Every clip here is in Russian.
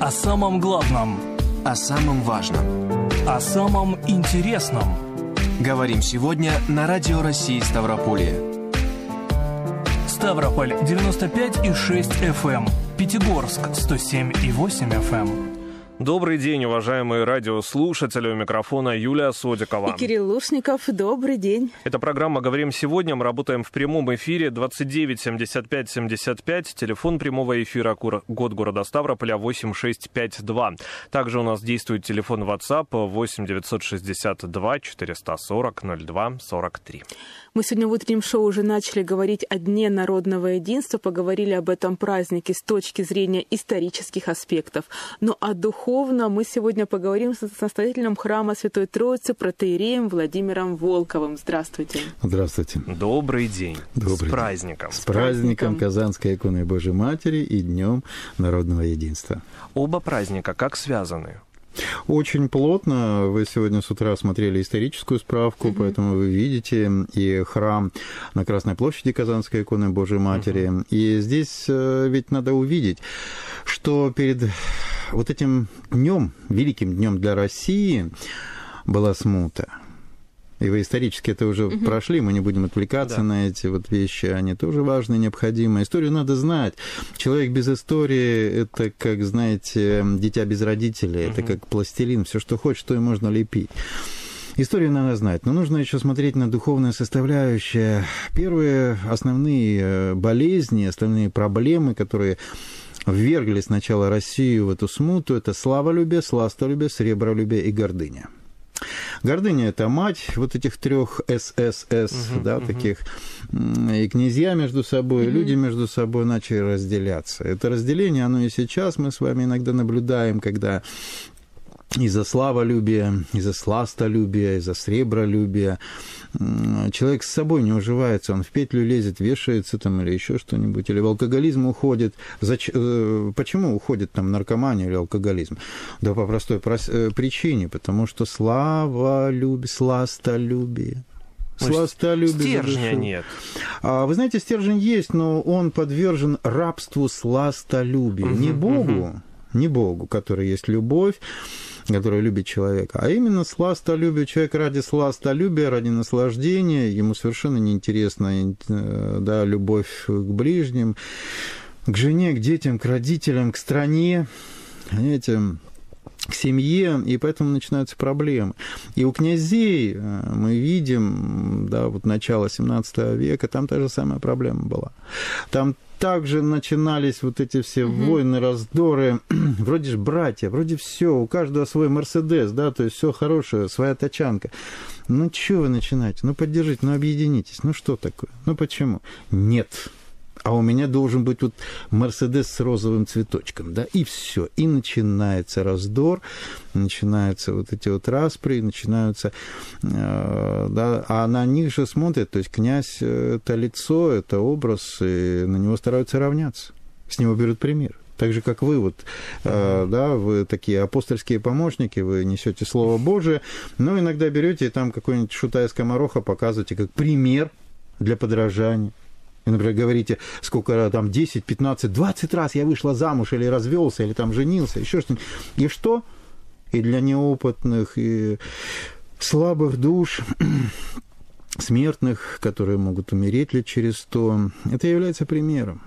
О самом главном. О самом важном. О самом интересном. Говорим сегодня на Радио России Ставрополье. Ставрополь 95,6 FM. Пятигорск 107,8 FM. Добрый день, уважаемые радиослушатели. У микрофона Юлия Содикова. И Кирилл Лушников. Добрый день. Это программа «Говорим сегодня». Мы работаем в прямом эфире 29 75 75. Телефон прямого эфира код города Ставрополя 8652. Также у нас действует телефон WhatsApp 8 962 440 02 43. Мы сегодня в утреннем шоу уже начали говорить о Дне народного единства, поговорили об этом празднике с точки зрения исторических аспектов. Но о духовном мы сегодня поговорим с настоятелем храма Святой Троицы протеереем Владимиром Волковым. Здравствуйте. Здравствуйте. Добрый день. Добрый с праздником. С праздником Казанской иконы Божьей Матери и Днем народного единства. Оба праздника как связаны? Очень плотно. Вы сегодня с утра смотрели историческую справку, mm-hmm. поэтому вы видите и храм на Красной площади Казанской иконы Божьей Матери. Mm-hmm. И здесь э, ведь надо увидеть, что перед вот этим днем, великим днем для России, была смута. И вы исторически это уже угу. прошли, мы не будем отвлекаться да. на эти вот вещи, они тоже важны, необходимы. Историю надо знать. Человек без истории – это, как, знаете, дитя без родителей, угу. это как пластилин, все, что хочешь, то и можно лепить. Историю надо знать, но нужно еще смотреть на духовное составляющее. Первые основные э, болезни, основные проблемы, которые ввергли сначала Россию в эту смуту, это славолюбие, сластолюбие, сребролюбие и гордыня. Гордыня – это мать вот этих трех ССС, угу, да, угу. таких. И князья между собой, угу. люди между собой начали разделяться. Это разделение, оно и сейчас мы с вами иногда наблюдаем, когда из-за славолюбия, из-за сластолюбия, из-за сребролюбия. Человек с собой не уживается, он в петлю лезет, вешается там или еще что-нибудь, или в алкоголизм уходит. Зач... Э, почему уходит там наркомания или алкоголизм? Да по простой э, причине, потому что славолюбие, сластолюбие, Сластолюбие. Стержня нет. А, вы знаете, стержень есть, но он подвержен рабству сластолюбию. Угу, не Богу, угу. не Богу, который есть любовь, который любит человека, а именно сластолюбие. Человек ради сластолюбия, ради наслаждения, ему совершенно неинтересна э, да, любовь к ближним, к жене, к детям, к родителям, к стране. Понимаете, к семье, и поэтому начинаются проблемы. И у князей э, мы видим, да, вот начало 17 века, там та же самая проблема была. Там также начинались вот эти все угу. войны, раздоры. вроде же братья, вроде все, у каждого свой Мерседес, да, то есть все хорошее, своя тачанка. Ну, что вы начинаете? Ну, поддержите, ну, объединитесь. Ну, что такое? Ну, почему? Нет а у меня должен быть вот Мерседес с розовым цветочком, да, и все. И начинается раздор, начинаются вот эти вот распри, начинаются, э, да, а на них же смотрят, то есть князь э, – это лицо, это образ, и на него стараются равняться, с него берут пример. Так же, как вы, вот, э, да, вы такие апостольские помощники, вы несете Слово Божие, но иногда берете и там какой-нибудь шута из комароха показываете как пример для подражания. Вы, например, говорите, сколько там, 10, 15, 20 раз я вышла замуж или развелся, или там женился, еще что-нибудь. И что? И для неопытных, и слабых душ, смертных, которые могут умереть лет через сто, это является примером.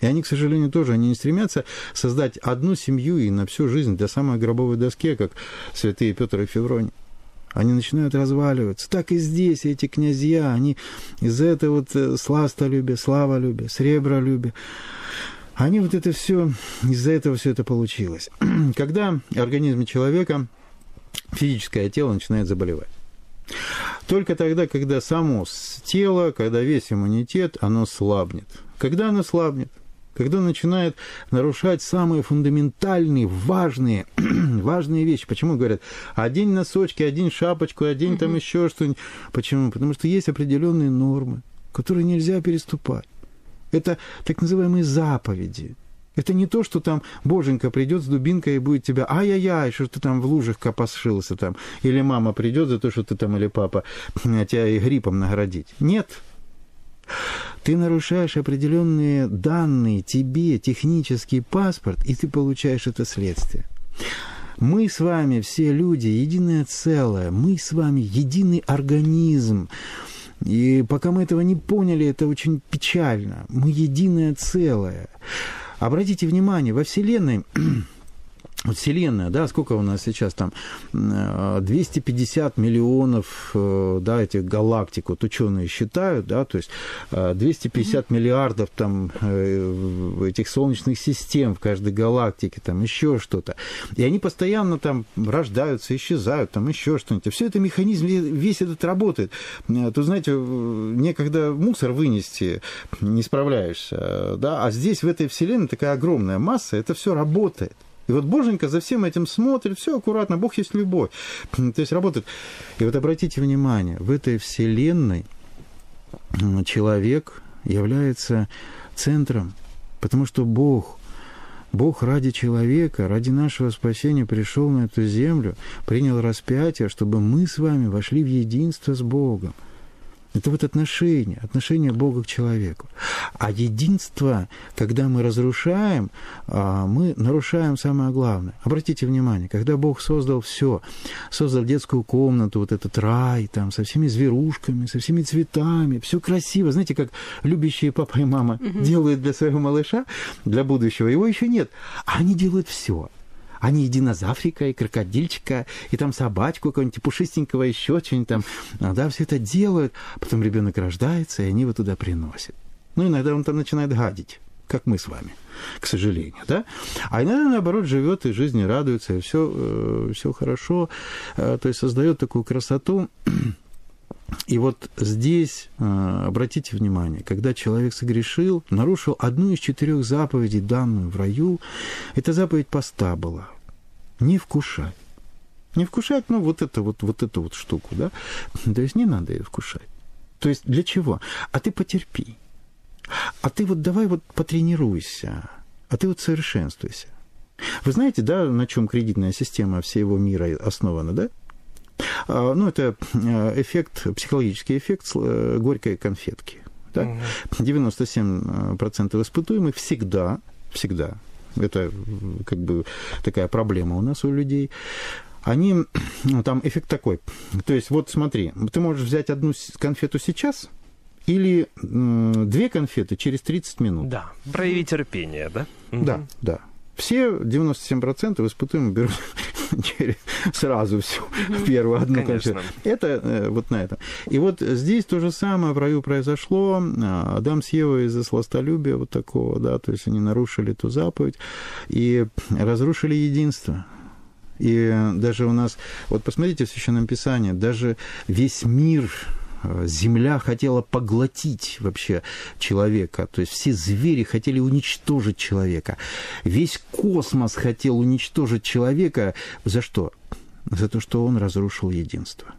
И они, к сожалению, тоже они не стремятся создать одну семью и на всю жизнь для самой гробовой доски, как святые Петр и Февроний они начинают разваливаться. Так и здесь эти князья, они из-за этого вот э, сластолюбия, славолюбия, сребролюбия, они вот это все, из-за этого все это получилось. Когда организм человека, физическое тело начинает заболевать. Только тогда, когда само тело, когда весь иммунитет, оно слабнет. Когда оно слабнет? Когда начинает нарушать самые фундаментальные, важные, важные вещи. Почему говорят, одень носочки, одень шапочку, одень угу. там еще что-нибудь. Почему? Потому что есть определенные нормы, которые нельзя переступать. Это так называемые заповеди. Это не то, что там боженька придет с дубинкой и будет тебя, ай-яй-яй, что ты там в лужах копошился там. Или мама придет за то, что ты там, или папа тебя и гриппом наградить. Нет. Ты нарушаешь определенные данные тебе, технический паспорт, и ты получаешь это следствие. Мы с вами все люди, единое целое, мы с вами единый организм. И пока мы этого не поняли, это очень печально. Мы единое целое. Обратите внимание, во Вселенной вот Вселенная, да, сколько у нас сейчас там, 250 э, миллионов, э, да, этих галактик, вот ученые считают, да, то есть 250 mm-hmm. миллиардов там э, этих солнечных систем в каждой галактике, там еще что-то. И они постоянно там рождаются, исчезают, там еще что-нибудь. Все это механизм весь этот работает. Тут, знаете, некогда мусор вынести не справляешься, да, а здесь в этой Вселенной такая огромная масса, это все работает. И вот Боженька за всем этим смотрит, все аккуратно, Бог есть любовь. То есть работает. И вот обратите внимание, в этой вселенной человек является центром, потому что Бог, Бог ради человека, ради нашего спасения пришел на эту землю, принял распятие, чтобы мы с вами вошли в единство с Богом. Это вот отношение, отношение Бога к человеку. А единство, когда мы разрушаем, а, мы нарушаем самое главное. Обратите внимание, когда Бог создал все, создал детскую комнату, вот этот рай, там, со всеми зверушками, со всеми цветами, все красиво. Знаете, как любящие папа и мама угу. делают для своего малыша, для будущего, его еще нет. А они делают все. Они и динозаврика, и крокодильчика, и там собачку какого-нибудь пушистенького, еще что-нибудь там. А, да, все это делают. Потом ребенок рождается, и они его туда приносят. Ну, иногда он там начинает гадить как мы с вами, к сожалению, да? А иногда, наоборот, живет и жизни радуется, и все, э, все хорошо, э, то есть создает такую красоту. И вот здесь, э, обратите внимание, когда человек согрешил, нарушил одну из четырех заповедей, данную в раю, эта заповедь поста была не вкушать. Не вкушать, ну, вот это вот, вот эту вот штуку, да? То есть не надо ее вкушать. То есть для чего? А ты потерпи. А ты вот давай вот потренируйся. А ты вот совершенствуйся. Вы знаете, да, на чем кредитная система всего мира основана, да? А, ну, это э, эффект, психологический эффект э, горькой конфетки. Да? 97% испытуемых всегда, всегда это как бы такая проблема у нас у людей. Они, ну, там эффект такой. То есть, вот смотри, ты можешь взять одну конфету сейчас, или две конфеты через 30 минут. Да, прояви терпение, да? Да, да. Все 97% испытуемых берут сразу всю первую одну конфету. Это э, вот на этом. И вот здесь то же самое в раю произошло. Адам с Евой из-за сластолюбия вот такого, да, то есть они нарушили эту заповедь и разрушили единство. И даже у нас, вот посмотрите в Священном Писании, даже весь мир земля хотела поглотить вообще человека, то есть все звери хотели уничтожить человека, весь космос хотел уничтожить человека. За что? За то, что он разрушил единство.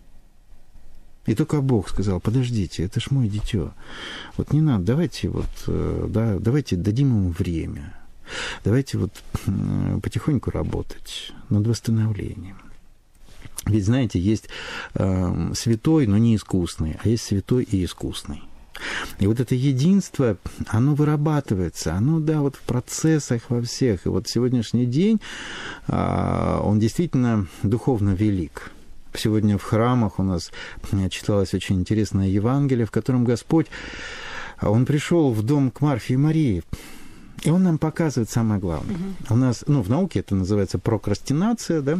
И только Бог сказал, подождите, это ж мой дитё. Вот не надо, давайте вот, э, да, давайте дадим ему время. Давайте вот потихоньку работать над восстановлением. Ведь, знаете, есть э, святой, но не искусный, а есть святой и искусный. И вот это единство, оно вырабатывается, оно, да, вот в процессах во всех. И вот сегодняшний день, э, он действительно духовно велик. Сегодня в храмах у нас читалось очень интересное Евангелие, в котором Господь, Он пришел в дом к Марфе и Марии, и Он нам показывает самое главное. Угу. У нас, ну, в науке это называется прокрастинация, да,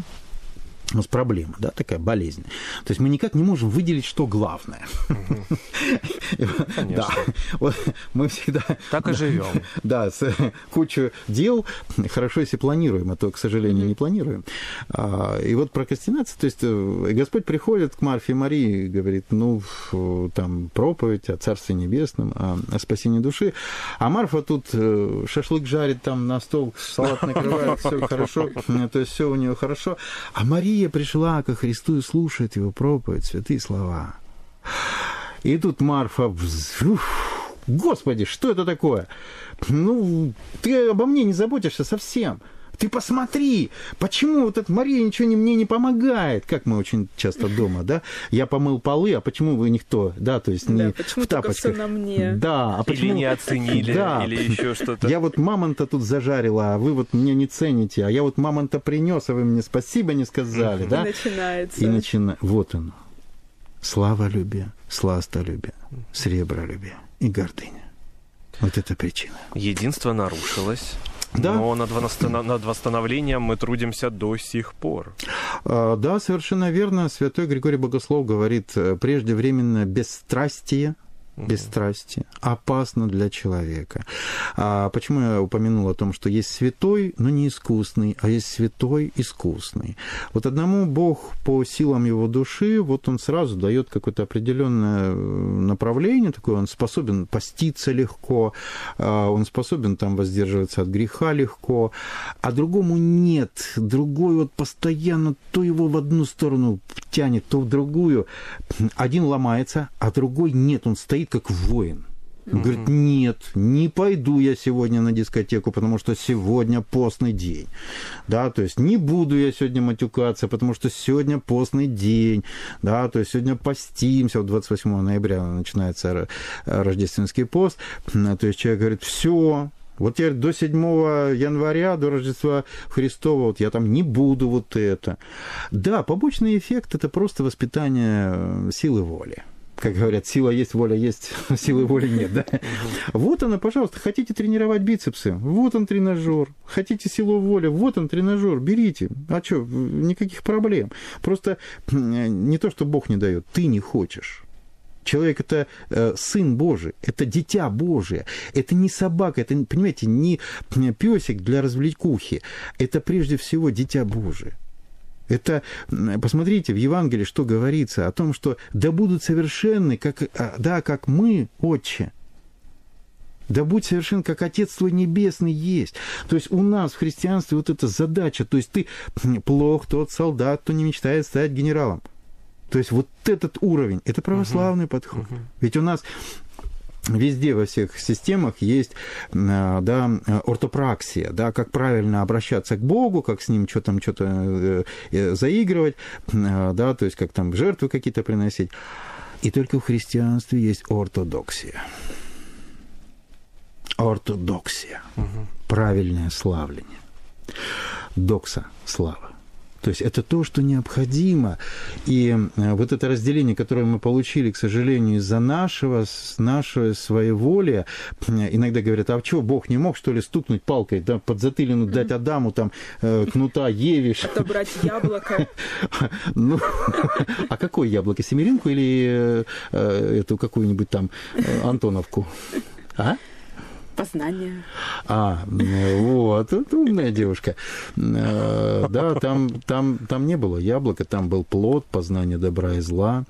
у нас проблема, да, такая болезнь. То есть мы никак не можем выделить, что главное. Да, вот мы всегда... Так и живем. Да, с кучу дел, хорошо, если планируем, а то, к сожалению, не планируем. А, и вот прокрастинация, то есть э, Господь приходит к Марфе и Марии и говорит, ну, там, проповедь о Царстве Небесном, о, о спасении души, а Марфа тут э, шашлык жарит, там на стол салат накрывает, все хорошо, то есть все у нее хорошо, а Мария Мария пришла ко Христу и слушает его проповедь, святые слова. И тут Марфа, уф, Господи, что это такое? Ну, ты обо мне не заботишься совсем. Ты посмотри, почему вот эта Мария ничего не, мне не помогает, как мы очень часто дома, да? Я помыл полы, а почему вы никто, да, то есть не да, почему в тапочках. Все на мне. Да, а почему... Или не оценили, да. или еще что-то. Я вот мамонта тут зажарила, а вы вот мне не цените, а я вот мамонта принес, а вы мне спасибо не сказали, да? И начинается. И начинается. Вот оно. Славолюбие, сластолюбие, сребролюбие и гордыня. Вот это причина. Единство нарушилось. Да. Но над, восстанов... над восстановлением мы трудимся до сих пор. А, да, совершенно верно. Святой Григорий Богослов говорит, преждевременно бесстрастие бесстрастие опасно для человека. А почему я упомянул о том, что есть святой, но не искусный, а есть святой искусный? Вот одному Бог по силам его души, вот он сразу дает какое-то определенное э, направление, такое, он способен поститься легко, а, он способен там воздерживаться от греха легко, а другому нет. Другой вот постоянно то его в одну сторону тянет, то в другую. Один ломается, а другой нет, он стоит как воин. Он говорит, нет, не пойду я сегодня на дискотеку, потому что сегодня постный день. Да, то есть не буду я сегодня матюкаться, потому что сегодня постный день. Да, то есть сегодня постимся, вот 28 ноября начинается рождественский пост. То есть человек говорит, все, вот теперь до 7 января, до Рождества Христова, вот я там не буду вот это. Да, побочный эффект – это просто воспитание э, силы воли как говорят, сила есть, воля есть, силы воли нет, да? Вот она, пожалуйста, хотите тренировать бицепсы, вот он тренажер, хотите силу воли, вот он тренажер, берите. А что, никаких проблем. Просто не то, что Бог не дает, ты не хочешь. Человек это э, сын Божий, это дитя Божие, это не собака, это, понимаете, не песик для развлекухи, это прежде всего дитя Божие. Это, посмотрите, в Евангелии что говорится о том, что да будут совершенны, как, а, да, как мы, Отче. Да будь совершен, как Отец твой Небесный есть. То есть у нас в христианстве вот эта задача, то есть ты плох тот солдат, кто не мечтает стать генералом. То есть вот этот уровень, это православный угу. подход. Угу. Ведь у нас везде во всех системах есть э, да, ортопраксия, да, как правильно обращаться к Богу, как с ним что-то что э, э, заигрывать, да, то есть как там жертвы какие-то приносить. И только в христианстве есть ортодоксия. Ортодоксия. Угу. Правильное славление. Докса – слава. То есть это то, что необходимо. И э, вот это разделение, которое мы получили, к сожалению, из-за нашего, нашей своей воли, э, иногда говорят, а чего, Бог не мог, что ли, стукнуть палкой, да, под затылину дать Адаму, там, э, кнута Еве? Отобрать яблоко. Ну, а какое яблоко, семеринку или эту какую-нибудь там Антоновку? А? Познание. А, вот, это умная девушка. Э, да, там, там, там не было яблока, там был плод, познание добра и зла.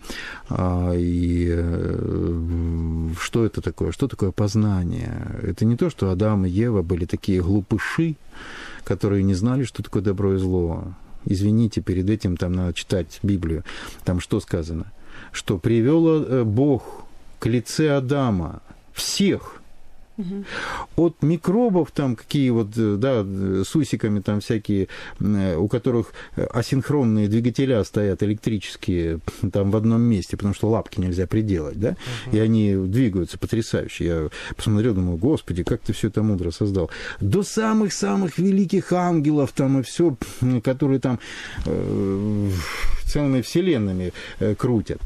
А, и э, что это такое? Что такое познание? Это не то, что Адам и Ева были такие глупыши, которые не знали, что такое добро и зло. Извините, перед этим там надо читать Библию. Там что сказано? Что привел э, Бог к лице Адама всех от микробов там какие вот, э, да, с усиками там всякие, э, у которых асинхронные двигателя стоят электрические там в одном месте, потому что лапки нельзя приделать, да, угу. и они двигаются потрясающе. Я посмотрел, думаю, господи, как ты все это мудро создал. До самых-самых великих ангелов там и все, которые там э, целыми вселенными э, крутят.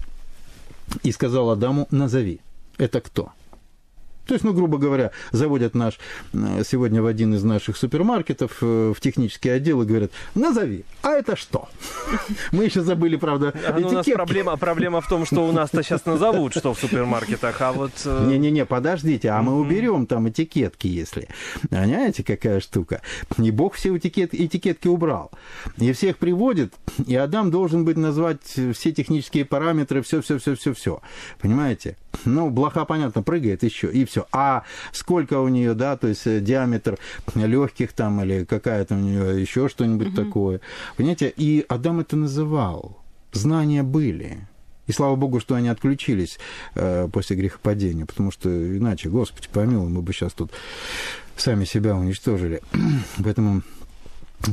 И сказал Адаму, назови, это кто? То есть, ну, грубо говоря, заводят наш э, сегодня в один из наших супермаркетов э, в технический отдел и говорят, назови, а это что? Мы еще забыли, правда, а, ну, У нас проблема, проблема в том, что у нас-то сейчас назовут, что в супермаркетах, а вот... Э, Не-не-не, подождите, а мы уберем там этикетки, если. Понимаете, какая штука? И Бог все этикет, этикетки убрал. И всех приводит, и Адам должен быть назвать все технические параметры, все-все-все-все-все. Понимаете? Ну, блоха, понятно, прыгает еще, и все все. А сколько у нее, да, то есть э, диаметр легких там или какая-то у нее еще что-нибудь угу. такое. Понимаете, и Адам это называл. Знания были. И слава богу, что они отключились э, после грехопадения, потому что иначе, Господи помилуй, мы бы сейчас тут сами себя уничтожили. Поэтому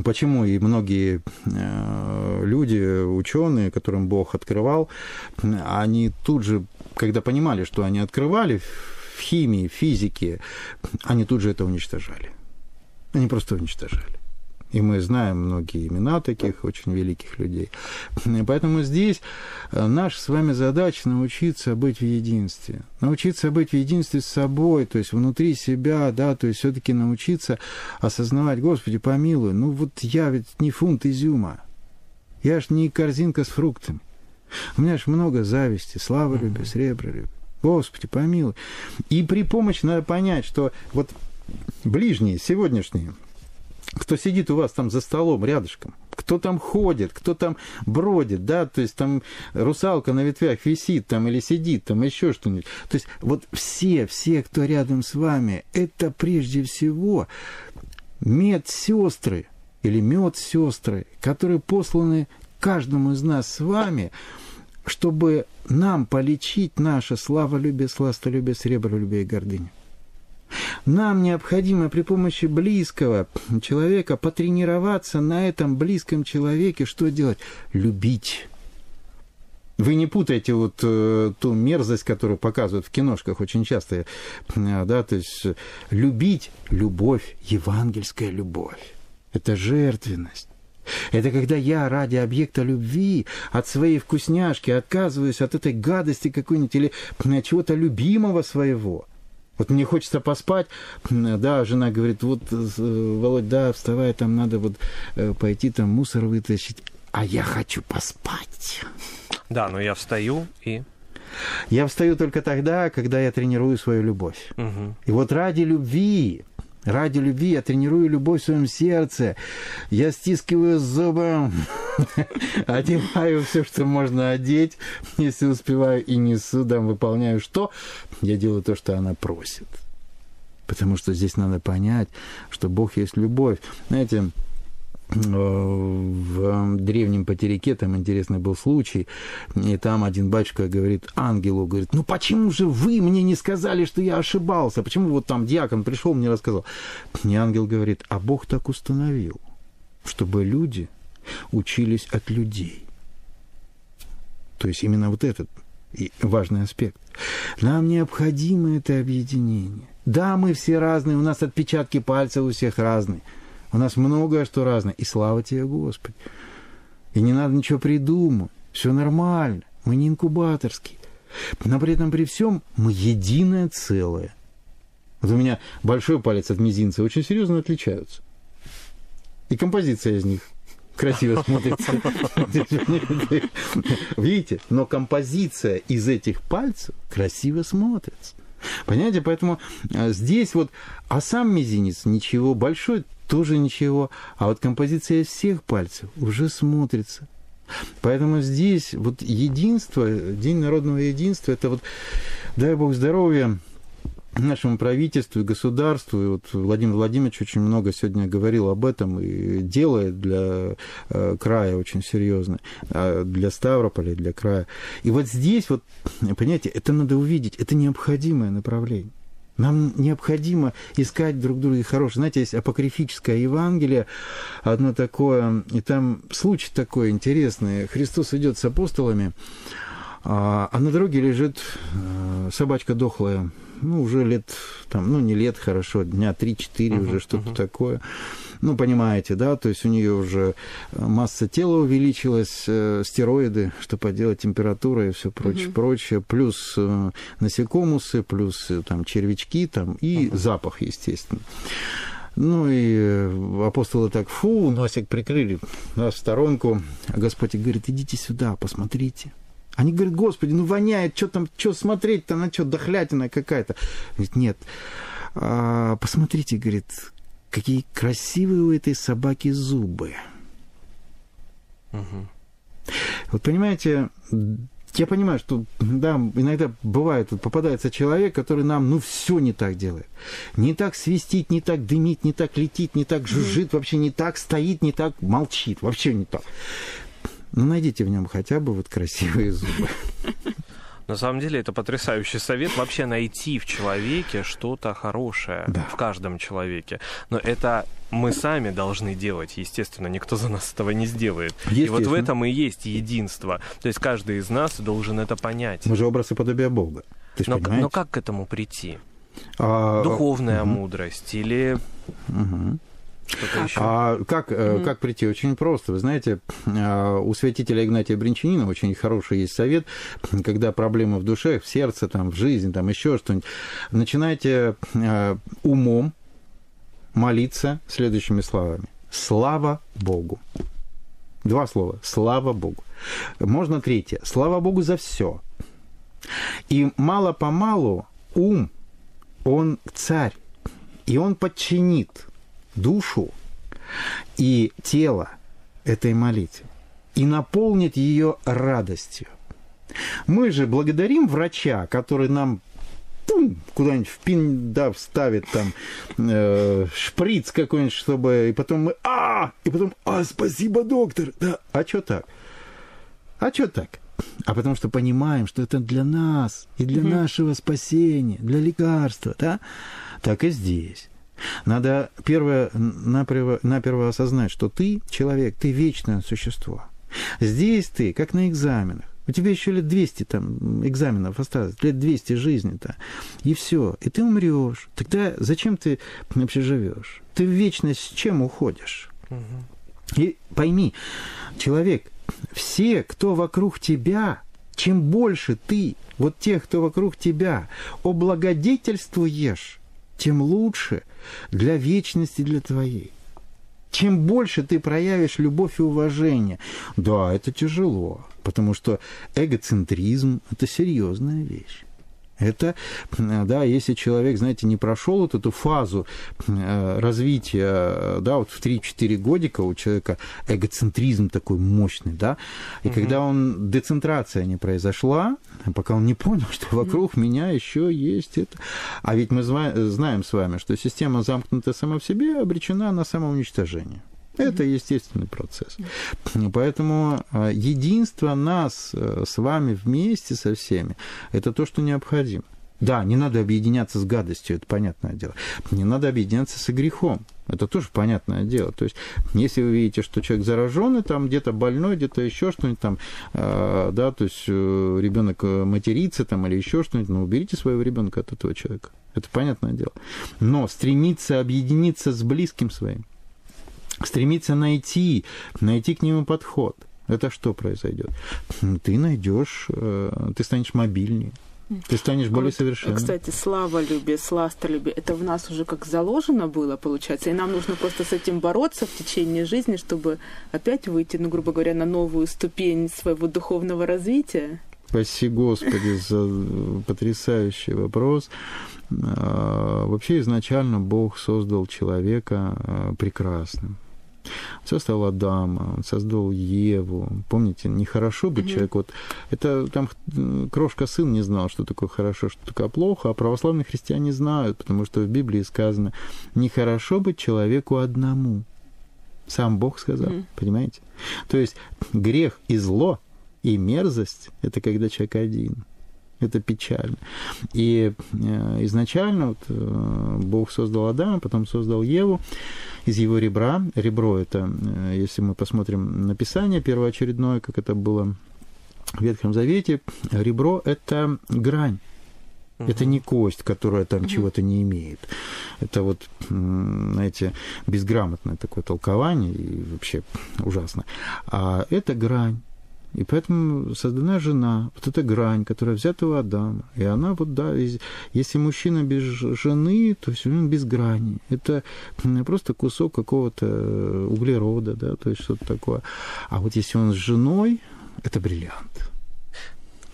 Почему и многие э, люди, ученые, которым Бог открывал, они тут же, когда понимали, что они открывали в химии, физике, они тут же это уничтожали. Они просто уничтожали. И мы знаем многие имена таких очень великих людей. Поэтому здесь э, наша с вами задача научиться быть в единстве. Научиться быть в единстве с собой, то есть внутри себя, да, то есть все-таки научиться осознавать, Господи, помилуй, ну вот я ведь не фунт изюма. Я ж не корзинка с фруктами. У меня ж много зависти, славы любви, сребра любви. Господи, помилуй. И при помощи надо понять, что вот ближние, сегодняшние, кто сидит у вас там за столом рядышком, кто там ходит, кто там бродит, да, то есть там русалка на ветвях висит там или сидит, там еще что-нибудь. То есть вот все, все, кто рядом с вами, это прежде всего медсестры или медсестры, которые посланы каждому из нас с вами, чтобы нам полечить наше славолюбие, сластолюбие, сребролюбие и гордыню. Нам необходимо при помощи близкого человека потренироваться на этом близком человеке. Что делать? Любить. Вы не путайте вот э, ту мерзость, которую показывают в киношках очень часто, э, да, то есть любить любовь, евангельская любовь. Это жертвенность. Это когда я ради объекта любви от своей вкусняшки отказываюсь от этой гадости какой-нибудь или э, чего-то любимого своего – вот мне хочется поспать, да, жена говорит, вот, э, Володь, да, вставай, там надо вот э, пойти там мусор вытащить, а я хочу поспать. Да, но я встаю и... Я встаю только тогда, когда я тренирую свою любовь. Угу. И вот ради любви, Ради любви я тренирую любовь в своем сердце. Я стискиваю зубы, одеваю все, что можно одеть, если успеваю, и несу, да, выполняю что? Я делаю то, что она просит. Потому что здесь надо понять, что Бог есть любовь. Знаете, в древнем потеряке, там интересный был случай, и там один батюшка говорит ангелу, говорит, ну почему же вы мне не сказали, что я ошибался? Почему вот там диакон пришел, мне рассказал? И ангел говорит, а Бог так установил, чтобы люди учились от людей. То есть именно вот этот важный аспект. Нам необходимо это объединение. Да, мы все разные, у нас отпечатки пальцев у всех разные – у нас многое что разное. И слава тебе, Господи. И не надо ничего придумать. Все нормально. Мы не инкубаторские. Но при этом при всем мы единое целое. Вот у меня большой палец от мизинца очень серьезно отличаются. И композиция из них красиво смотрится. Видите? Но композиция из этих пальцев красиво смотрится. Понимаете? Поэтому а, здесь вот, а сам мизинец ничего, большой тоже ничего, а вот композиция всех пальцев уже смотрится. Поэтому здесь вот единство, День народного единства, это вот, дай бог здоровья, нашему правительству и государству. И вот Владимир Владимирович очень много сегодня говорил об этом и делает для э, края очень серьезно, а для Ставрополя, для края. И вот здесь вот, понимаете, это надо увидеть, это необходимое направление. Нам необходимо искать друг друга хорошее. Знаете, есть апокрифическое Евангелие, одно такое, и там случай такой интересный. Христос идет с апостолами, а, а на дороге лежит э, собачка дохлая, ну, уже лет, там, ну, не лет, хорошо, дня 3-4 uh-huh, уже что-то uh-huh. такое. Ну, понимаете, да, то есть у нее уже э, масса тела увеличилась, э, стероиды, что поделать, температура и все прочее, uh-huh. прочее, плюс э, насекомусы, плюс э, там червячки там и uh-huh. запах, естественно. Ну и э, апостолы так, фу, носик прикрыли да, в сторонку. А Господь говорит, идите сюда, посмотрите. Они говорят, господи, ну воняет, что там, что смотреть-то, на что, дохлятина какая-то. Говорит, нет, а, посмотрите, говорит, какие красивые у этой собаки зубы. Угу. Вот понимаете, я понимаю, что да, иногда бывает, вот попадается человек, который нам, ну, все не так делает. Не так свистит, не так дымит, не так летит, не так жужжит, вообще не так стоит, не так молчит, вообще не так. Ну, найдите в нем хотя бы вот красивые зубы. На самом деле это потрясающий совет вообще найти в человеке что-то хорошее Да. в каждом человеке. Но это мы сами должны делать, естественно, никто за нас этого не сделает. И вот в этом и есть единство. То есть каждый из нас должен это понять. Мы же образ и подобие Бога. Но, понимаешь? но как к этому прийти? А, Духовная мудрость или мгм. А как, э, как прийти? Очень просто. Вы знаете, э, у святителя Игнатия Бринчанина очень хороший есть совет, когда проблемы в душе, в сердце, там, в жизни, там еще что-нибудь. Начинайте э, умом молиться следующими словами. Слава Богу. Два слова. Слава Богу. Можно третье. Слава Богу за все. И мало-помалу ум, он царь, и он подчинит душу и тело этой молитве и наполнит ее радостью. Мы же благодарим врача, который нам куда-нибудь в пин да, вставит там э, шприц какой-нибудь, чтобы... И потом мы... А! И потом... А, спасибо, доктор! Да. А что так? А что так? А потому что понимаем, что это для нас и для нашего спасения, для лекарства, да? Так и здесь. Надо первое, наперво, наперво осознать, что ты человек, ты вечное существо. Здесь ты, как на экзаменах. У тебя еще лет 200 там экзаменов осталось, лет 200 жизни-то. И все. И ты умрешь. Тогда зачем ты вообще живешь? Ты в вечность с чем уходишь? И пойми, человек, все, кто вокруг тебя, чем больше ты, вот тех, кто вокруг тебя, облагодетельствуешь, тем лучше для вечности, для твоей. Чем больше ты проявишь любовь и уважение, да, это тяжело, потому что эгоцентризм – это серьезная вещь. Это, да, если человек, знаете, не прошел вот эту фазу э, развития, да, вот в 3-4 годика у человека эгоцентризм такой мощный, да, и когда он, децентрация не произошла, пока он не понял, что вокруг меня еще есть это. А ведь мы знаем с вами, что система, замкнутая сама в себе, обречена на самоуничтожение. Это естественный процесс. Поэтому э, единство нас э, с вами вместе со всеми – это то, что необходимо. Да, не надо объединяться с гадостью, это понятное дело. Не надо объединяться со грехом. Это тоже понятное дело. То есть, если вы видите, что человек зараженный, там где-то больной, где-то еще что-нибудь там, э, да, то есть э, ребенок матерится там или еще что-нибудь, ну, уберите своего ребенка от этого человека. Это понятное дело. Но стремиться объединиться с близким своим, стремиться найти, найти к нему подход. Это что произойдет? Ты найдешь, э, ты станешь мобильнее, ты станешь более Вот, совершенным. Кстати, славолюбие, сластолюбие, это в нас уже как заложено было, получается, и нам нужно просто с этим бороться в течение жизни, чтобы опять выйти, ну, грубо говоря, на новую ступень своего духовного развития. Спаси Господи за потрясающий вопрос. А, Вообще изначально Бог создал человека а, прекрасным. Создал Адама, он создал Еву. Помните, нехорошо быть человеку. Вот это там крошка сын не знал, что такое хорошо, что такое плохо, а православные христиане знают, потому что в Библии сказано, нехорошо быть человеку одному. Сам Бог сказал, понимаете? То есть грех и зло и мерзость – это когда человек один. Это печально. И э, изначально вот, э, Бог создал Адама, потом создал Еву из его ребра. Ребро это, э, если мы посмотрим на Писание первоочередное, как это было в Ветхом Завете, ребро это грань. Это не кость, которая там чего-то не имеет. Это вот, знаете, безграмотное такое толкование и вообще ужасно. А это грань. И поэтому создана жена, вот эта грань, которая взята у Адама. И она вот, да, если мужчина без жены, то все равно без грани. Это просто кусок какого-то э, углерода, да, то есть что-то такое. А вот если он с женой, это бриллиант.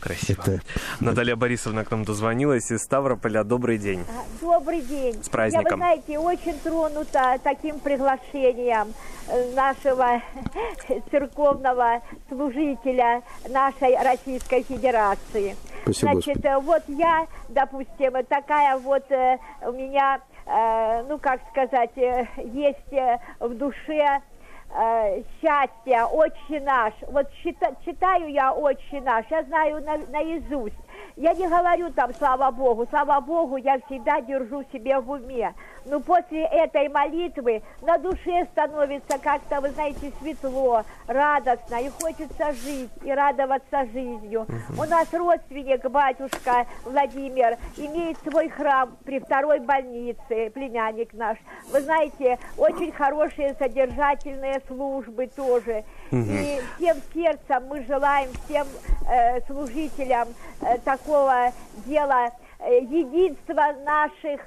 Красиво. Это Наталья Борисовна к нам дозвонилась из Ставрополя. Добрый день. Добрый день. С праздником. Я, вы знаете, очень тронута таким приглашением э, нашего церковного служителя нашей Российской Федерации. Спасибо, Значит, Господи. э, вот я, допустим, такая вот э, у меня, ну как сказать, есть в душе э, счастье, отче наш. Вот чита- читаю я отче наш, я знаю на- наизусть. Я не говорю там слава Богу, слава Богу, я всегда держу себе в уме. Но после этой молитвы на душе становится как-то, вы знаете, светло, радостно, и хочется жить, и радоваться жизнью. У нас родственник, батюшка Владимир, имеет свой храм при второй больнице, племянник наш. Вы знаете, очень хорошие содержательные службы тоже. И всем сердцем мы желаем всем э, служителям э, такого дела э, единства наших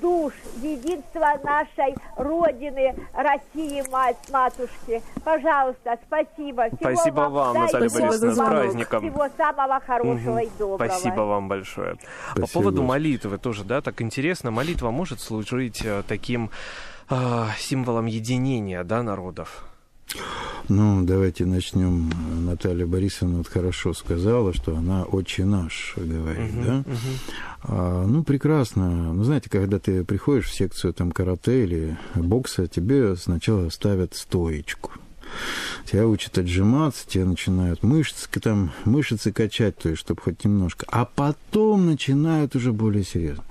душ, единства нашей Родины, России, мать, матушки. Пожалуйста, спасибо. Всего спасибо вам, вам Наталья Борисовна, с праздником. Всего самого хорошего угу. и доброго. Спасибо вам большое. Спасибо. По поводу молитвы тоже, да, так интересно, молитва может служить э, таким э, символом единения, да, народов? Ну, давайте начнем. Наталья Борисовна вот хорошо сказала, что она «Отче наш» говорит, uh-huh, да? Uh-huh. А, ну, прекрасно. Ну, знаете, когда ты приходишь в секцию там карате или бокса, тебе сначала ставят стоечку. Тебя учат отжиматься, тебя начинают мышцы, там, мышцы качать, то есть, чтобы хоть немножко. А потом начинают уже более серьезно.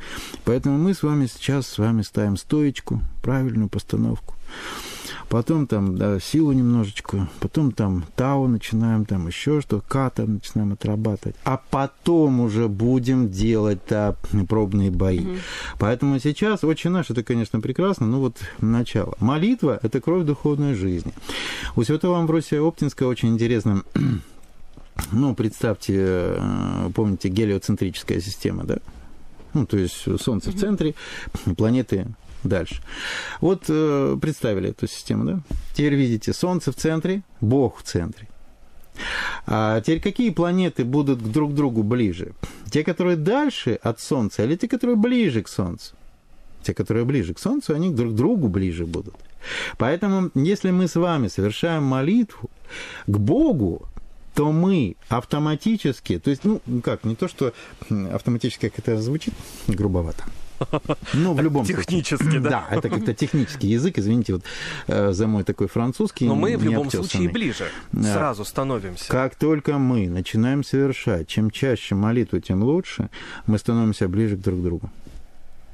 Поэтому мы с вами сейчас с вами ставим стоечку, правильную постановку потом там да, силу немножечко, потом там тау начинаем, там еще что, ката начинаем отрабатывать, а потом уже будем делать да, пробные бои. Угу. Поэтому сейчас очень наш это, конечно, прекрасно, но вот начало. Молитва – это кровь духовной жизни. У святого Амвросия Оптинского очень интересно ну, представьте, э, помните, гелиоцентрическая система, да? Ну, то есть Солнце в центре, планеты дальше. Вот э, представили эту систему, да? Теперь видите, Солнце в центре, Бог в центре. А теперь какие планеты будут друг к другу ближе? Те, которые дальше от Солнца, или те, которые ближе к Солнцу? Те, которые ближе к Солнцу, они друг к другу ближе будут. Поэтому, если мы с вами совершаем молитву к Богу, то мы автоматически, то есть, ну, как, не то, что автоматически, как это звучит, грубовато, ну, в любом Технически, да? Да, это как-то технический язык, извините, вот э, за мой такой французский. Но мы в любом случае ближе, сразу становимся. Как только мы начинаем совершать, чем чаще молитву, тем лучше, мы становимся ближе друг к другу.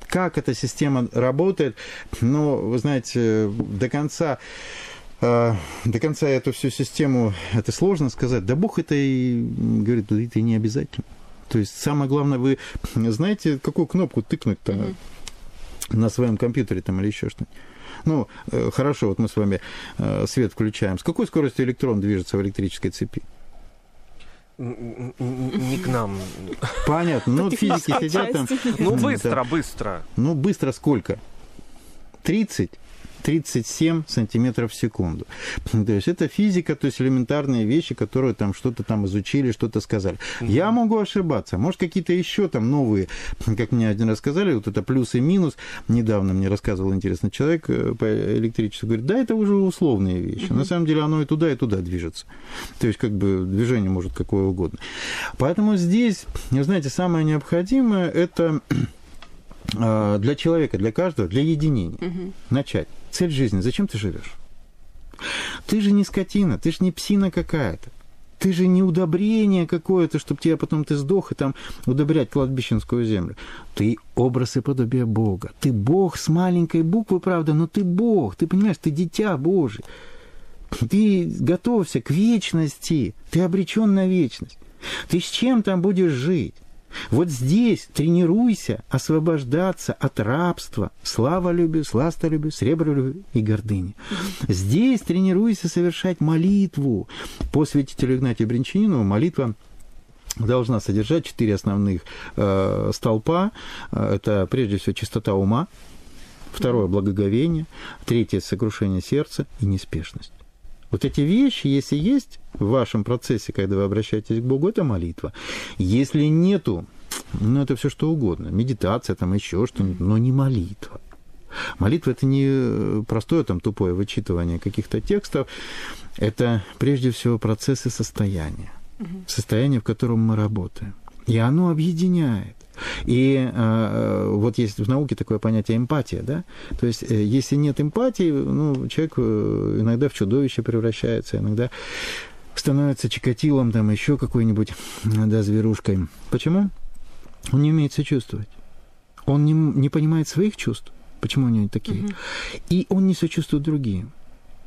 Как эта система работает, ну, вы знаете, до конца э, до конца эту всю систему, это сложно сказать. Да Бог это и говорит, да это не обязательно. То есть самое главное, вы знаете, какую кнопку тыкнуть-то mm-hmm. на своем компьютере там или еще что-нибудь. Ну, э, хорошо, вот мы с вами э, свет включаем. С какой скоростью электрон движется в электрической цепи? Не к нам. Понятно. Ну, физики сидят там. Ну, быстро, быстро. Ну, быстро сколько? 30? 37 сантиметров в секунду. То есть это физика, то есть элементарные вещи, которые там что-то там изучили, что-то сказали. Mm-hmm. Я могу ошибаться. Может, какие-то еще там новые, как мне один раз сказали, вот это плюс и минус. Недавно мне рассказывал интересный человек э, по электричеству. Говорит, да, это уже условные вещи. Mm-hmm. На самом деле оно и туда, и туда движется. То есть как бы движение может какое угодно. Поэтому здесь, знаете, самое необходимое это э, для человека, для каждого, для единения. Угу. Начать цель жизни. Зачем ты живешь? Ты же не скотина, ты же не псина какая-то. Ты же не удобрение какое-то, чтобы тебя потом ты сдох и там удобрять кладбищенскую землю. Ты образ и подобие Бога. Ты Бог с маленькой буквы, правда, но ты Бог. Ты понимаешь, ты дитя Божий. Ты готовься к вечности. Ты обречен на вечность. Ты с чем там будешь жить? Вот здесь тренируйся освобождаться от рабства, славолюбия, сластолюбия, сребролюбия и гордыни. Здесь тренируйся совершать молитву. По святителю Игнатию Бринчанину молитва должна содержать четыре основных э, столпа. Э, это прежде всего чистота ума, второе – благоговение, третье – сокрушение сердца и неспешность. Вот эти вещи, если есть в вашем процессе, когда вы обращаетесь к Богу, это молитва. Если нету, ну, это все что угодно, медитация, там еще что-нибудь, но не молитва. Молитва – это не простое там тупое вычитывание каких-то текстов, это прежде всего процессы состояния, состояние, в котором мы работаем. И оно объединяет. И э, э, вот есть в науке такое понятие эмпатия, да? То есть, э, если нет эмпатии, ну, человек э, иногда в чудовище превращается, иногда становится чикатилом, там еще какой-нибудь, да, зверушкой. Почему? Он не умеет сочувствовать. Он не, не понимает своих чувств. Почему они такие? Угу. И он не сочувствует другим.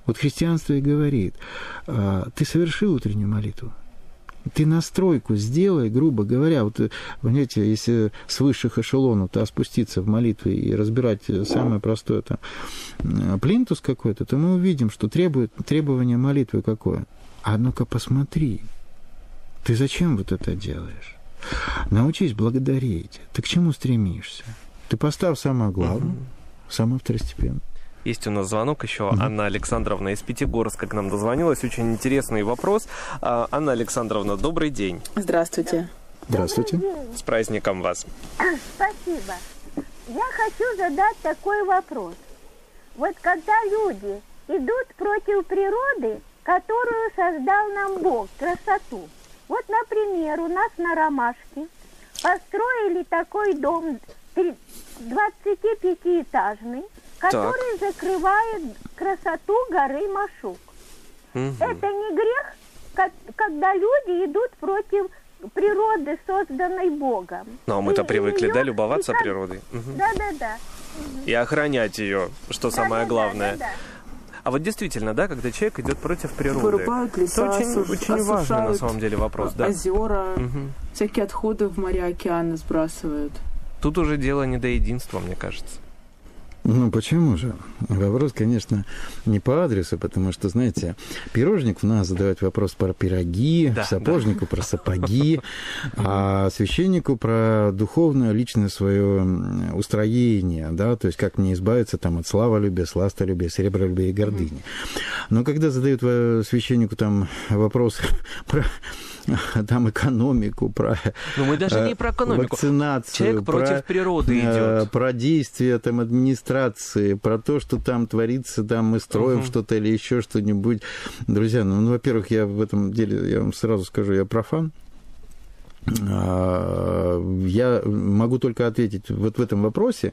Вот христианство и говорит, «А, ты совершил утреннюю молитву, ты настройку сделай, грубо говоря, вот, понимаете, если с высших эшелонов то спуститься в молитве и разбирать самое простое, это плинтус какой-то, то мы увидим, что требует, требование молитвы какое. А ну-ка посмотри, ты зачем вот это делаешь? Научись благодарить. Ты к чему стремишься? Ты поставь самое главное, самое второстепенное. Есть у нас звонок еще. Mm-hmm. Анна Александровна из Пятигорска к нам дозвонилась. Очень интересный вопрос. А, Анна Александровна, добрый день. Здравствуйте. Здравствуйте. С праздником вас. Спасибо. Я хочу задать такой вопрос. Вот когда люди идут против природы, которую создал нам Бог, красоту. Вот, например, у нас на Ромашке построили такой дом 25-этажный, который так. закрывает красоту горы Машук. Угу. Это не грех, как, когда люди идут против природы, созданной Богом. Ну, а мы-то привыкли, ее, да, любоваться как... природой? Да-да-да. Угу. И охранять ее, что да, самое да, главное. Да, да, да. А вот действительно, да, когда человек идет против природы, вырубают леса, это очень, осуж... очень важный на самом деле вопрос, да. Озера, угу. всякие отходы в моря, океаны сбрасывают. Тут уже дело не до единства, мне кажется. Ну, почему же? Вопрос, конечно, не по адресу, потому что, знаете, пирожник в нас задавать вопрос про пироги, да, сапожнику да. про сапоги, а священнику про духовное личное свое устроение, да, то есть как мне избавиться там от славолюбия, сластолюбия, серебролюбия и гордыни. Но когда задают священнику там вопрос про там экономику, про Но мы даже не про экономику. вакцинацию, Человек про, против природы э, идет. Про действия там администрации, про то, что там творится, там мы строим угу. что-то или еще что-нибудь. Друзья, ну, ну, во-первых, я в этом деле, я вам сразу скажу, я профан. А, я могу только ответить вот в этом вопросе.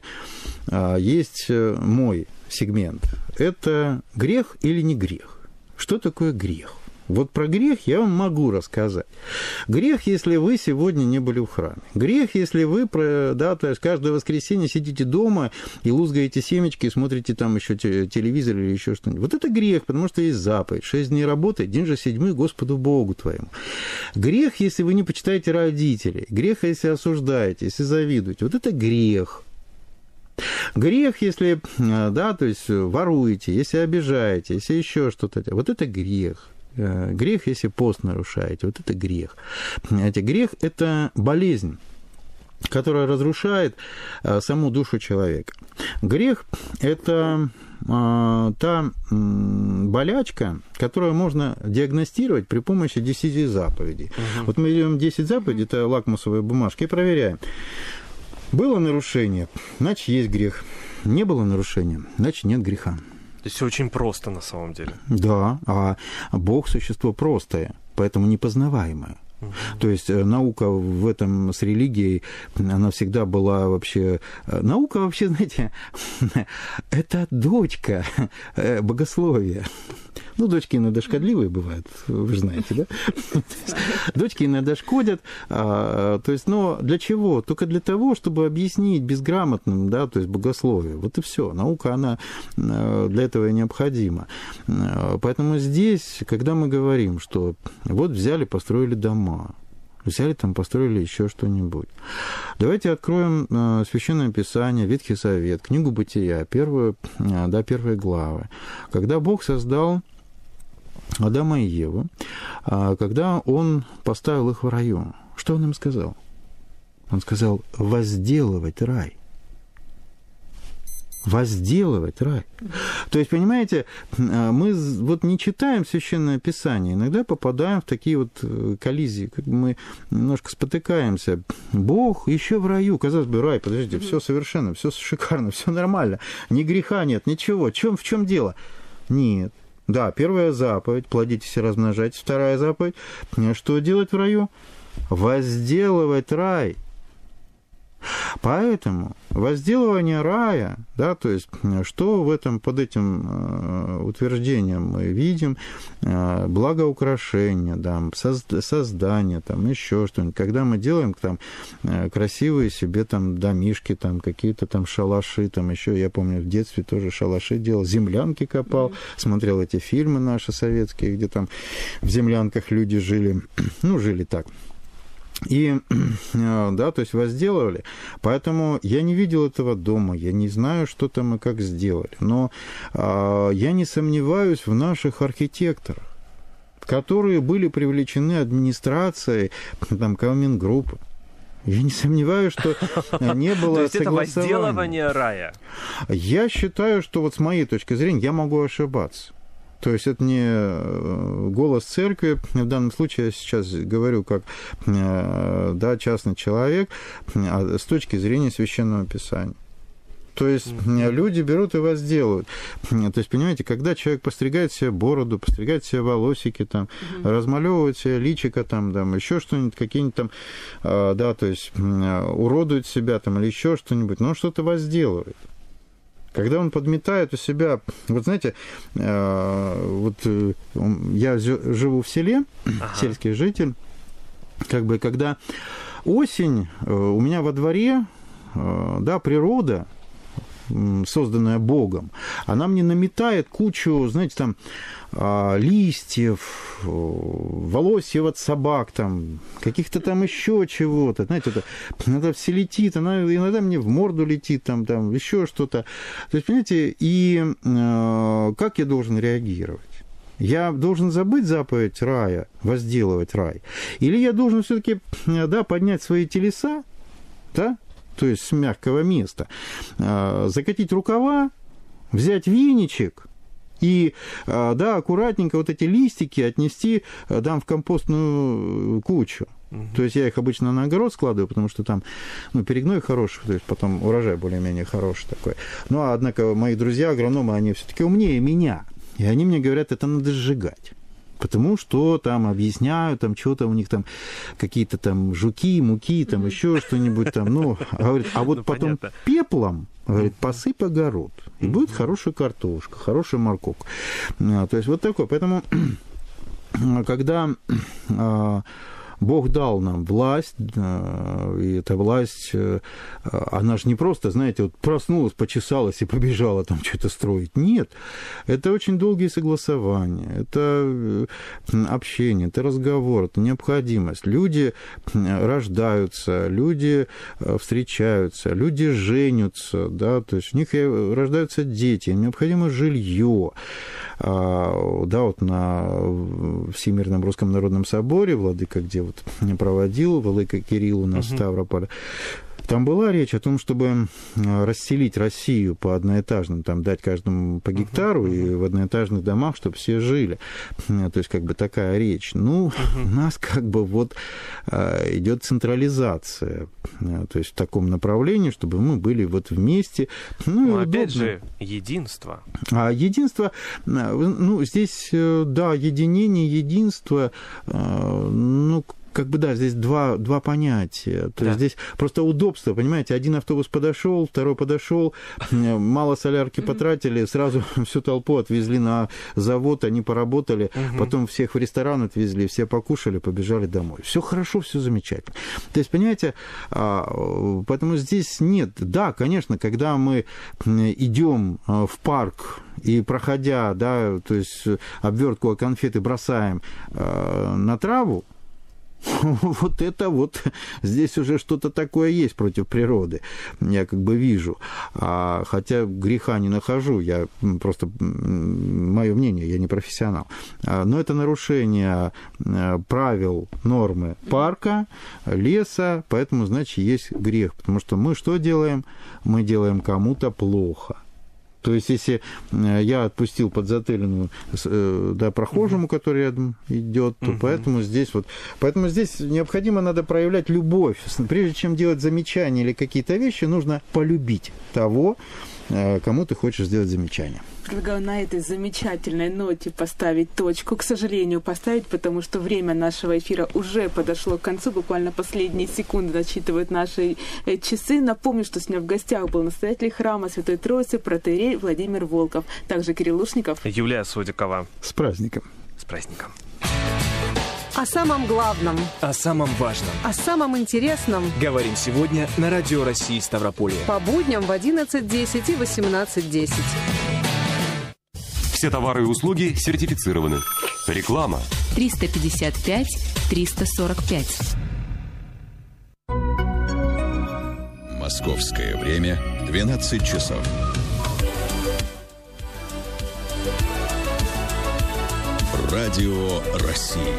А, есть э, мой сегмент. Это грех или не грех? Что такое грех? Вот про грех я вам могу рассказать. Грех, если вы сегодня не были в храме. Грех, если вы, да, то есть каждое воскресенье сидите дома и лузгаете семечки, и смотрите там еще телевизор или еще что-нибудь. Вот это грех, потому что есть заповедь. Шесть дней работы, день же седьмой Господу Богу твоему. Грех, если вы не почитаете родителей. Грех, если осуждаете, если завидуете. Вот это грех. Грех, если, да, то есть воруете, если обижаете, если еще что-то. Вот это грех. Э, грех, если пост нарушаете. Вот это грех. Понимаете, грех – это болезнь которая разрушает э, саму душу человека. Грех – это э, та болячка, которую можно диагностировать при помощи 10 заповедей. Угу. Вот мы берем 10 заповедей, это лакмусовые бумажки, и проверяем. Было нарушение, значит, есть грех. Не было нарушения, значит, нет греха. То есть все очень просто на самом деле. Да, а Бог существо простое, поэтому непознаваемое. То есть э, наука в этом с религией, она всегда была вообще... Э, наука вообще, знаете, это дочка э, богословия. Ну, дочки иногда шкодливые бывают, вы же знаете, да? Дочки иногда шкодят. А, то есть, но для чего? Только для того, чтобы объяснить безграмотным, да, то есть богословие. Вот и все. Наука, она для этого и необходима. Поэтому здесь, когда мы говорим, что вот взяли, построили дома, взяли там, построили еще что-нибудь. Давайте откроем э, Священное Писание, Ветхий Совет, книгу Бытия, первую, э, да, первые главы. Когда Бог создал Адама и Еву, а когда он поставил их в раю, что он им сказал? Он сказал, возделывать рай. Возделывать рай. То есть, понимаете, мы вот не читаем Священное Писание, иногда попадаем в такие вот э, коллизии, как мы немножко спотыкаемся. Бог еще в раю, казалось бы, рай, подождите, все совершенно, все шикарно, все нормально, ни греха нет, ничего. Чем, в чем дело? Нет, да, первая заповедь, плодитесь и размножайтесь. Вторая заповедь, что делать в раю? Возделывать рай. Поэтому возделывание рая, да, то есть что в этом под этим э, утверждением мы видим, э, благоукрашение, да, создание, там еще что-нибудь. Когда мы делаем там э, красивые себе там домишки, там какие-то там шалаши, там еще, я помню, в детстве тоже шалаши делал, землянки копал, смотрел эти фильмы наши советские, где там в землянках люди жили, ну, жили так, и, э, да, то есть возделывали. Поэтому я не видел этого дома, я не знаю, что там и как сделали. Но э, я не сомневаюсь в наших архитекторах, которые были привлечены администрацией, там, Калмингруппы. Я не сомневаюсь, что не было То есть это возделывание рая? Я считаю, что вот с моей точки зрения, я могу ошибаться. То есть это не э, голос церкви, в данном случае я сейчас говорю как э, да, частный человек, а с точки зрения священного писания. То есть mm-hmm. люди берут и вас делают. То есть, понимаете, когда человек постригает себе бороду, постригает себе волосики, там, mm-hmm. размалевывает себе личико, там, там, еще что-нибудь, какие-нибудь там, э, да, то есть уродует себя там или еще что-нибудь, но что-то вас делает. Когда он подметает у себя, вот знаете, э, вот э, я живу в селе, ага. сельский житель, как бы когда осень, э, у меня во дворе, да, природа, созданная Богом, она мне наметает кучу, знаете, там а, листьев, волосьев от собак, там, каких-то там еще чего-то. Знаете, это иногда все летит, она иногда мне в морду летит, там, там, еще что-то. То есть, понимаете, и э, как я должен реагировать? Я должен забыть заповедь рая, возделывать рай? Или я должен все-таки да, поднять свои телеса, да, то есть с мягкого места, э, закатить рукава, взять веничек – и, а, да, аккуратненько вот эти листики отнести а, там в компостную кучу. Угу. То есть я их обычно на огород складываю, потому что там ну, перегной хороший, то есть потом урожай более-менее хороший такой. Ну, а однако мои друзья, агрономы, они все-таки умнее меня. И они мне говорят, это надо сжигать потому что там объясняют, там что-то у них там какие-то там жуки, муки, там еще что-нибудь там, ну, говорит, а вот ну, потом понятно. пеплом Говорит, посыпь огород, и будет хорошая картошка, хорошая морковка. А, то есть вот такое. Поэтому, когда а, Бог дал нам власть, и эта власть, э, она же не просто, знаете, вот проснулась, почесалась и побежала там что-то строить. Нет, это очень долгие согласования, это э, общение, это разговор, это необходимость. Люди рождаются, люди э, встречаются, люди женятся, да, то есть у них рождаются дети, им необходимо жилье. А, да, вот на Всемирном Русском Народном Соборе Владыка, где вот проводил Владыка Кирилл у нас угу. в Ставрополе, там была речь о том, чтобы расселить Россию по одноэтажным, там дать каждому по гектару uh-huh, uh-huh. и в одноэтажных домах, чтобы все жили. То есть как бы такая речь. Ну, uh-huh. у нас как бы вот идет централизация, то есть в таком направлении, чтобы мы были вот вместе. Ну, Но опять же, единство. А единство, ну, здесь, э, да, единение, единство, ну, как бы да, здесь два, два понятия. То да. есть здесь просто удобство, понимаете, один автобус подошел, второй подошел, мало солярки потратили, сразу всю толпу отвезли на завод, они поработали, потом всех в ресторан отвезли, все покушали, побежали домой. Все хорошо, все замечательно. То есть, понимаете, а, поэтому здесь нет. Да, конечно, когда мы идем а, в парк и проходя, да, то есть обвертку конфеты бросаем а, на траву, вот это вот здесь уже что-то такое есть против природы, я как бы вижу. А, хотя греха не нахожу, я просто, мое мнение, я не профессионал. А, но это нарушение а, правил, нормы парка, леса, поэтому, значит, есть грех. Потому что мы что делаем? Мы делаем кому-то плохо. То есть, если э, я отпустил подзатыльную э, да, прохожему, который рядом идет, то угу. поэтому здесь вот... Поэтому здесь необходимо надо проявлять любовь. Прежде чем делать замечания или какие-то вещи, нужно полюбить того, кому ты хочешь сделать замечание. Предлагаю на этой замечательной ноте поставить точку. К сожалению, поставить, потому что время нашего эфира уже подошло к концу. Буквально последние секунды насчитывают наши э, часы. Напомню, что с меня в гостях был настоятель храма Святой Троицы, протерей Владимир Волков. Также Кирилл Лушников. Юлия Судикова. С праздником. С праздником. О самом главном, О самом важном. о самом интересном Говорим сегодня на Радио России Ставрополье. по будням в 11.10 и 18.10. Все товары и услуги сертифицированы. Реклама. 355 345. Московское время 12 часов. Радио России.